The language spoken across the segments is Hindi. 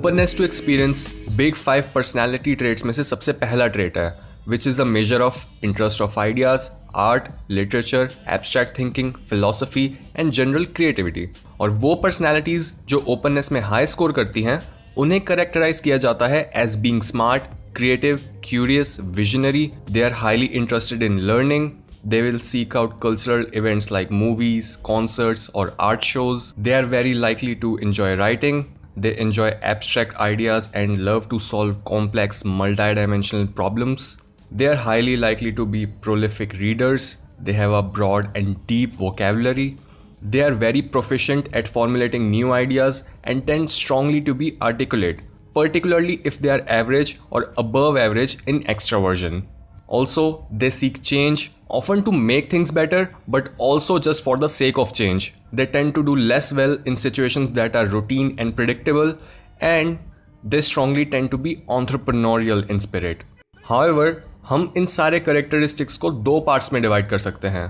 Openness to experience big five personality traits में से सबसे पहला ट्रेट है which is a measure of interest of ideas art literature abstract thinking philosophy and general creativity और वो पर्सनैलिटीज़ जो ओपननेस में हाई स्कोर करती हैं उन्हें करेक्टराइज किया जाता है as being smart creative curious visionary they are highly interested in learning They will seek out cultural events like movies, concerts, or art shows. They are very likely to enjoy writing, they enjoy abstract ideas and love to solve complex multidimensional problems. They are highly likely to be prolific readers. They have a broad and deep vocabulary. They are very proficient at formulating new ideas and tend strongly to be articulate, particularly if they are average or above average in extraversion. Also, they seek change, often to make things better, but also just for the sake of change. They tend to do less well in situations that are routine and predictable, and they strongly tend to be entrepreneurial in spirit. However, हम इन सारे करेक्टरिस्टिक्स को दो पार्ट्स में डिवाइड कर सकते हैं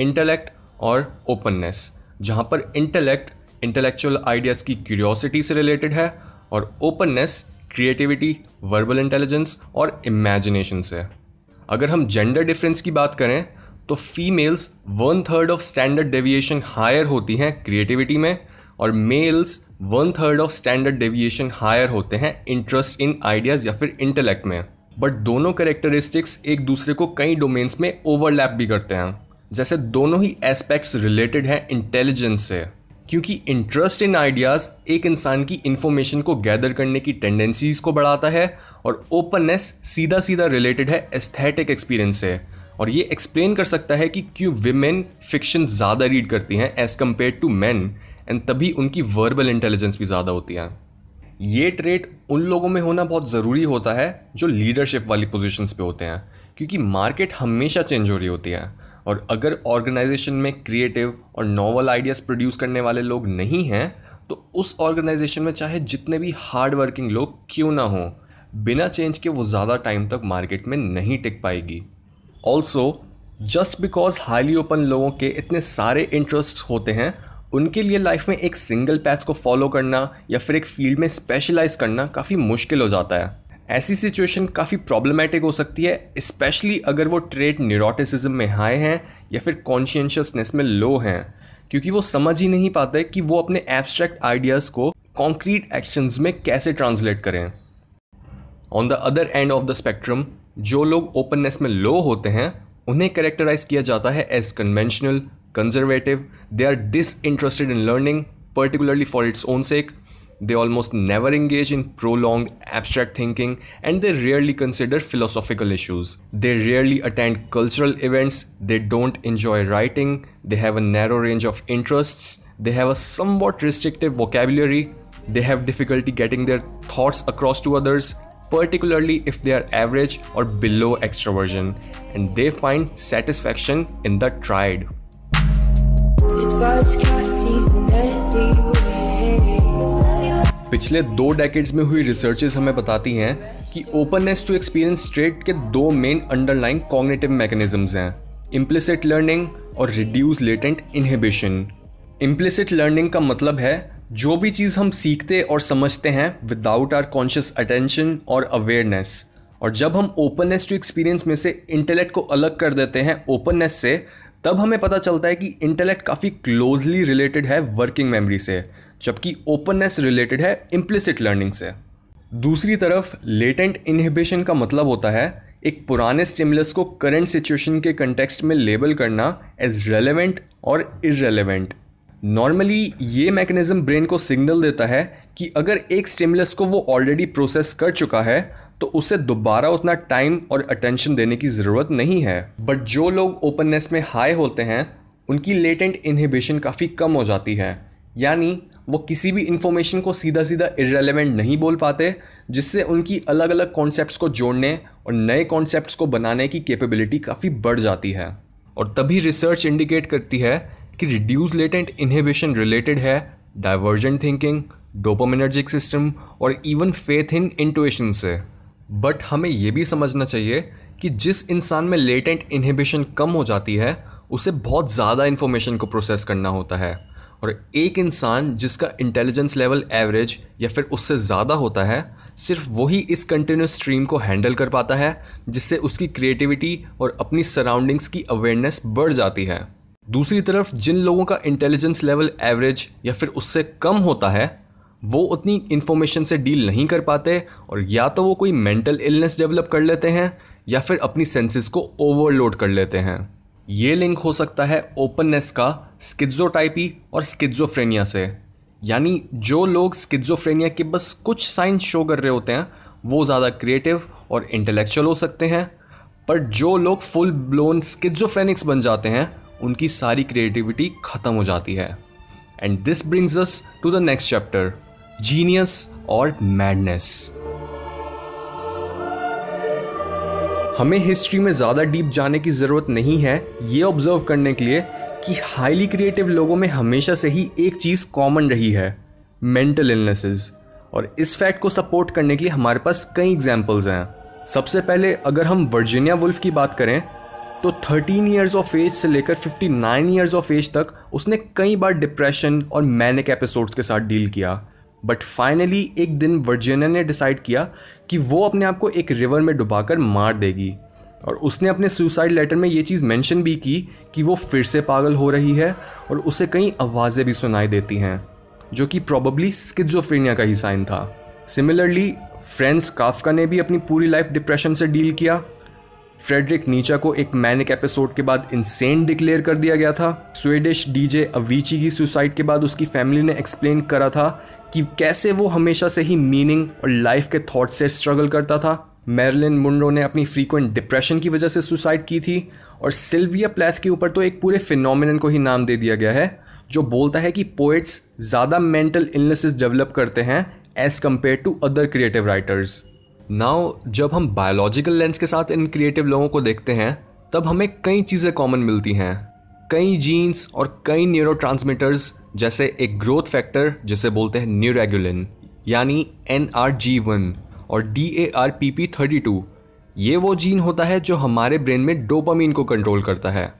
इंटेलेक्ट और ओपननेस जहाँ पर इंटेलेक्ट इंटेलेक्चुअल आइडियाज़ की क्यूरियोसिटी से रिलेटेड है और ओपननेस क्रिएटिविटी वर्बल इंटेलिजेंस और इमेजिनेशन से अगर हम जेंडर डिफरेंस की बात करें तो females one third of standard deviation higher होती हैं क्रिएटिविटी में और males one third of standard deviation higher होते हैं इंटरेस्ट इन आइडियाज़ या फिर इंटेलेक्ट में। बट दोनों करेक्टरिस्टिक्स एक दूसरे को कई डोमेन्स में ओवरलैप भी करते हैं। जैसे दोनों ही एस्पेक्ट्स रिलेटेड हैं इंटेलिजेंस से। क्योंकि इंटरेस्ट इन आइडियाज़ एक इंसान की इंफॉर्मेशन को गैदर करने की टेंडेंसीज को बढ़ाता है और ओपननेस सीधा सीधा रिलेटेड है एस्थेटिक एक्सपीरियंस से। और ये एक्सप्लेन कर सकता है कि क्यों विमेन फिक्शन ज़्यादा रीड करती हैं as compare to man and तभी उनकी वर्बल इंटेलिजेंस भी ज़्यादा होती है। ये ट्रेट उन लोगों में होना बहुत ज़रूरी होता है जो लीडरशिप वाली पोजीशंस पे होते हैं, क्योंकि मार्केट हमेशा चेंज हो रही होती है। और अगर ऑर्गेनाइजेशन में क्रिएटिव और नॉवल आइडियाज़ प्रोड्यूस करने वाले लोग नहीं हैं तो उस ऑर्गेनाइजेशन में चाहे जितने भी हार्ड वर्किंग लोग क्यों ना हों, बिना चेंज के वो ज़्यादा टाइम तक मार्केट में नहीं टिक पाएगी। Also just because highly open लोगों के इतने सारे इंटरेस्ट होते हैं, उनके लिए लाइफ में एक सिंगल पैथ को फॉलो करना या फिर एक फ़ील्ड में स्पेशलाइज करना काफ़ी मुश्किल हो जाता है। ऐसी सिचुएशन काफ़ी प्रॉब्लमेटिक हो सकती है स्पेशली अगर वो ट्रेड न्यूरोटिसिज्म में हाई हैं या फिर कॉन्शियसनेस में लो हैं, क्योंकि वो समझ ही नहीं पाते कि वो अपने एब्स्ट्रैक्ट आइडियाज़ को कॉन्क्रीट एक्शंस में कैसे ट्रांसलेट करें। On the other end of the spectrum जो लोग ओपननेस में लो होते हैं, उन्हें करेक्टराइज किया जाता है as conventional conservative they are disinterested in learning particularly for its own sake They almost never engage in prolonged abstract thinking and they rarely consider philosophical issues. They rarely attend cultural events, they don't enjoy writing, they have a narrow range of interests, they have a somewhat restrictive vocabulary, they have difficulty getting their thoughts across to others, particularly if they are average or below extroversion, and they find satisfaction in the tried. पिछले दो डेकेड्स में हुई रिसर्चेस हमें बताती हैं कि ओपननेस टू एक्सपीरियंस ट्रेड के दो मेन अंडरलाइन कॉग्निटिव मैकेनिज्म्स हैं इम्प्लिसिट लर्निंग और reduce latent inhibition implicit learning का मतलब है, जो भी चीज़ हम सीखते और समझते हैं विदाउट आर कॉन्शियस अटेंशन और अवेयरनेस और जब हम ओपननेस टू एक्सपीरियंस में से इंटेलेक्ट को अलग कर देते हैं ओपननेस से, तब हमें पता चलता है कि इंटेलेक्ट काफ़ी क्लोजली रिलेटेड है वर्किंग मेमोरी से। जबकि ओपननेस रिलेटेड है इम्प्लिसिट लर्निंग से। दूसरी तरफ़ लेटेंट इनहिबिशन का मतलब होता है, एक पुराने स्टिमुलस को करंट सिचुएशन के कंटेक्स्ट में लेबल करना एज रेलेवेंट और इरेलीवेंट नॉर्मली ये मैकेनिज्म ब्रेन को सिग्नल देता है कि अगर एक स्टिमुलस को वो ऑलरेडी प्रोसेस कर चुका है तो उसे दोबारा उतना टाइम और अटेंशन देने की ज़रूरत नहीं है। बट जो लोग ओपननेस में हाई होते हैं, उनकी लेटेंट इनहिबिशन काफ़ी कम हो जाती है। यानी वो किसी भी इन्फॉर्मेशन को सीधा सीधा इरेलीवेंट नहीं बोल पाते, जिससे उनकी अलग अलग कॉन्सेप्ट्स को जोड़ने और नए कॉन्सेप्ट्स को बनाने की कैपेबिलिटी काफ़ी बढ़ जाती है। और तभी रिसर्च इंडिकेट करती है कि रिड्यूस लेटेंट इनहिबिशन रिलेटेड है डाइवर्जेंट थिंकिंग डोपामिनर्जिक सिस्टम और इवन फेथ इन इंटुएशन से। बट हमें ये भी समझना चाहिए कि जिस इंसान में लेटेंट इनहिबिशन कम हो जाती है, उसे बहुत ज़्यादा इन्फॉर्मेशन को प्रोसेस करना होता है। और एक इंसान जिसका इंटेलिजेंस लेवल एवरेज या फिर उससे ज़्यादा होता है, सिर्फ़ वही इस कंटिन्यूस स्ट्रीम को हैंडल कर पाता है, जिससे उसकी क्रिएटिविटी और अपनी सराउंडिंग्स की अवेयरनेस बढ़ जाती है। दूसरी तरफ़, जिन लोगों का इंटेलिजेंस लेवल एवरेज या फिर उससे कम होता है, वो उतनी इन्फॉर्मेशन से डील नहीं कर पाते और या तो वो कोई मेंटल इलनेस डेवलप कर लेते हैं या फिर अपनी सेंसेस को ओवरलोड कर लेते हैं। ये लिंक हो सकता है ओपननेस का स्किजोटाइपी और स्किजोफ्रेनिया से। यानी जो लोग स्किजोफ्रेनिया के बस कुछ साइंस शो कर रहे होते हैं, वो ज़्यादा क्रिएटिव और इंटेलेक्चुअल हो सकते हैं। पर जो लोग फुल ब्लोन स्किजोफ्रेनिक्स बन जाते हैं, उनकी सारी क्रिएटिविटी ख़त्म हो जाती है। And this brings us to the next chapter genius और मैडनेस हमें हिस्ट्री में ज़्यादा डीप जाने की ज़रूरत नहीं है, ये ऑब्ज़र्व करने के लिए कि हाईली क्रिएटिव लोगों में हमेशा से ही एक चीज़ कॉमन रही है मेंटल इलनेसेस और इस फैक्ट को सपोर्ट करने के लिए हमारे पास कई एग्जाम्पल्स हैं। सबसे पहले अगर हम वर्जीनिया वुल्फ की बात करें तो 13 ईयर्स ऑफ़ एज से लेकर 59 ईयर्स ऑफ़ एज तक उसने कई बार डिप्रेशन और मैनिक एपिसोड्स के साथ डील किया। बट फाइनली एक दिन वर्जीनिया ने डिसाइड किया कि वो अपने आप को एक रिवर में डुबाकर मार देगी। और उसने अपने सुसाइड लेटर में ये चीज़ मेंशन भी की कि वो फिर से पागल हो रही है और उसे कई आवाज़ें भी सुनाई देती हैं, जो कि प्रॉबली स्किजोफ्रेनिया का ही साइन था। सिमिलरली फ्रेंड्स काफका ने भी अपनी पूरी लाइफ डिप्रेशन से डील किया फ्रेडरिक नीचा को एक मैनिक एपिसोड के बाद इंसेन डिक्लेयर कर दिया गया था। स्वीडिश डीजे अवीची की सुसाइड के बाद उसकी फैमिली ने एक्सप्लेन करा था कि कैसे वो हमेशा से ही मीनिंग और लाइफ के थॉट से स्ट्रगल करता था। मेरलिन मुंडो ने अपनी फ्रीक्वेंट डिप्रेशन की वजह से सुसाइड की थी और सिल्विया प्लेथ के ऊपर तो एक पूरे फिनोमिन को ही नाम दे दिया गया है, जो बोलता है कि पोइट्स ज़्यादा मेंटल इलनेसेस डेवलप करते हैं as compare to other creative writers now जब हम बायोलॉजिकल लेंस के साथ इन क्रिएटिव लोगों को देखते हैं, तब हमें कई चीज़ें कॉमन मिलती हैं। कई जीन्स और कई न्यूरो जैसे एक ग्रोथ फैक्टर जिसे बोलते हैं न्यूरेगुलिन यानी एन आर जी वन और D A R P P thirty two ये वो जीन होता है जो हमारे ब्रेन में डोपामीन को कंट्रोल करता है।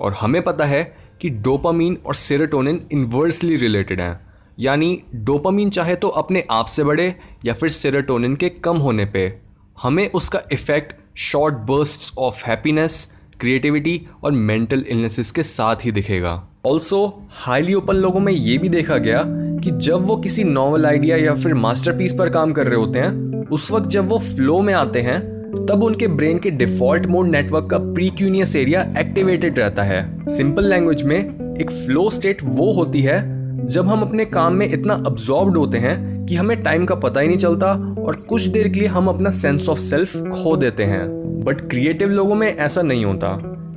और हमें पता है कि डोपामीन और सेरोटोनिन इन्वर्सली रिलेटेड हैं। यानी डोपामीन चाहे तो अपने आप से बढ़े या फिर सेरोटोनिन के कम होने पे। हमें उसका effect short burst of happiness creativity और मेंटल इलनेसेस के साथ ही दिखेगा। ऑल्सो हाईली ओपन लोगों में ये भी देखा गया कि जब वो किसी नॉवल आइडिया या फिर मास्टरपीस पर काम कर रहे होते हैं, उस वक्त जब वो फ्लो में आते हैं, तब उनके ब्रेन के डिफ़ॉल्ट मोड नेटवर्क का प्रीक्यूनियस एरिया एक्टिवेटेड रहता है। सिंपल लैंग्वेज में एक फ्लो स्टेट वो होती है जब हम अपने काम में इतना अब्जॉर्ब्ड होते हैं कि हमें टाइम का पता ही नहीं चलता और कुछ देर के लिए हम अपना सेंस ऑफ़ सेल्फ खो देते हैं। बट क्रिएटिव लोगों में ऐसा नहीं होता,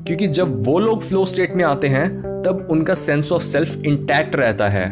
क्योंकि जब वो लोग फ्लो स्टेट में आते हैं, तब उनका सेंस ऑफ़ सेल्फ इंटैक्ट रहता है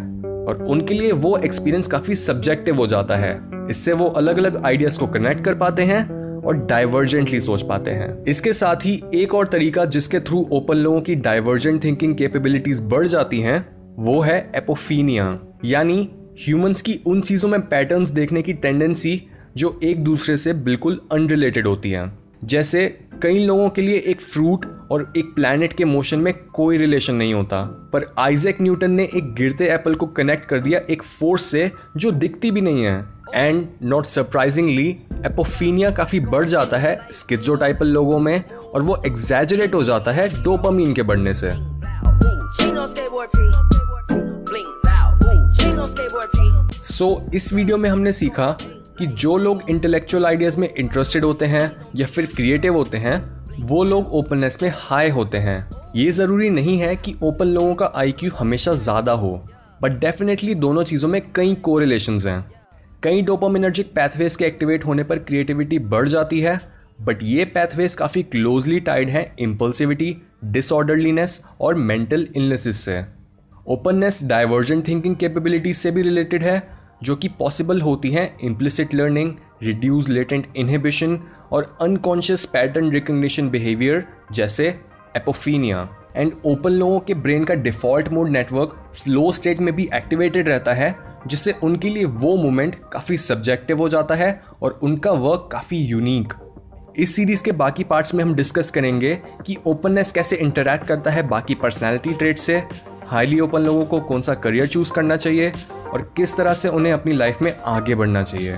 और उनके लिए वो एक्सपीरियंस काफ़ी सब्जेक्टिव हो जाता है। इससे वो अलग अलग आइडियाज़ को कनेक्ट कर पाते हैं और डाइवर्जेंटली सोच पाते हैं। इसके साथ ही एक और तरीका जिसके थ्रू ओपन लोगों की डाइवर्जेंट थिंकिंग कैपेबिलिटीज बढ़ जाती हैं वो है एपोफीनिया, यानी ह्यूमंस की उन चीज़ों में पैटर्न्स देखने की टेंडेंसी जो एक दूसरे से बिल्कुल अनरिलेटेड होती हैं। जैसे कई लोगों के लिए एक फ्रूट और एक प्लैनेट के मोशन में कोई रिलेशन नहीं होता, पर आइजैक न्यूटन ने एक गिरते एप्पल को कनेक्ट कर दिया एक फोर्स से जो दिखती भी नहीं है। एंड नॉट सरप्राइजिंगली एपोफीनिया काफ़ी बढ़ जाता है स्किजोटाइपल लोगों में और वो एग्जैजरेट हो जाता है डोपामीन के बढ़ने से। सो so, इस वीडियो में हमने सीखा कि जो लोग इंटेलेक्चुअल आइडियाज़ में इंटरेस्टेड होते हैं या फिर क्रिएटिव होते हैं वो लोग ओपननेस में हाई होते हैं। ये ज़रूरी नहीं है कि ओपन लोगों का आईक्यू हमेशा ज़्यादा हो बट डेफिनेटली दोनों चीज़ों में कई को हैं। कई डोपामिनर्जिक पैथवेज के एक्टिवेट होने पर क्रिएटिविटी बढ़ जाती है बट ये पैथवेज काफ़ी क्लोजली टाइड है इम्पल्सिविटी डिसऑर्डरलीनेस और मेंटल इलनेसिस से। ओपननेस डाइवर्जेंट थिंकिंग कैपेबिलिटीज से भी रिलेटेड है जो कि पॉसिबल होती हैं implicit learning reduce latent inhibition और अनकॉन्शियस पैटर्न रिकग्निशन बिहेवियर जैसे एपोफीनिया एंड ओपन लोगों के ब्रेन का default mode network slow state में भी एक्टिवेटेड रहता है, जिससे उनके लिए वो मोमेंट काफ़ी सब्जेक्टिव हो जाता है और उनका वर्क काफ़ी यूनिक इस सीरीज़ के बाकी पार्ट्स में हम डिस्कस करेंगे कि ओपननेस कैसे इंटरेक्ट करता है बाकी पर्सनैलिटी ट्रेड से. हाईली ओपन लोगों को कौन सा करियर चूज़ करना चाहिए? और किस तरह से उन्हें अपनी लाइफ में आगे बढ़ना चाहिए।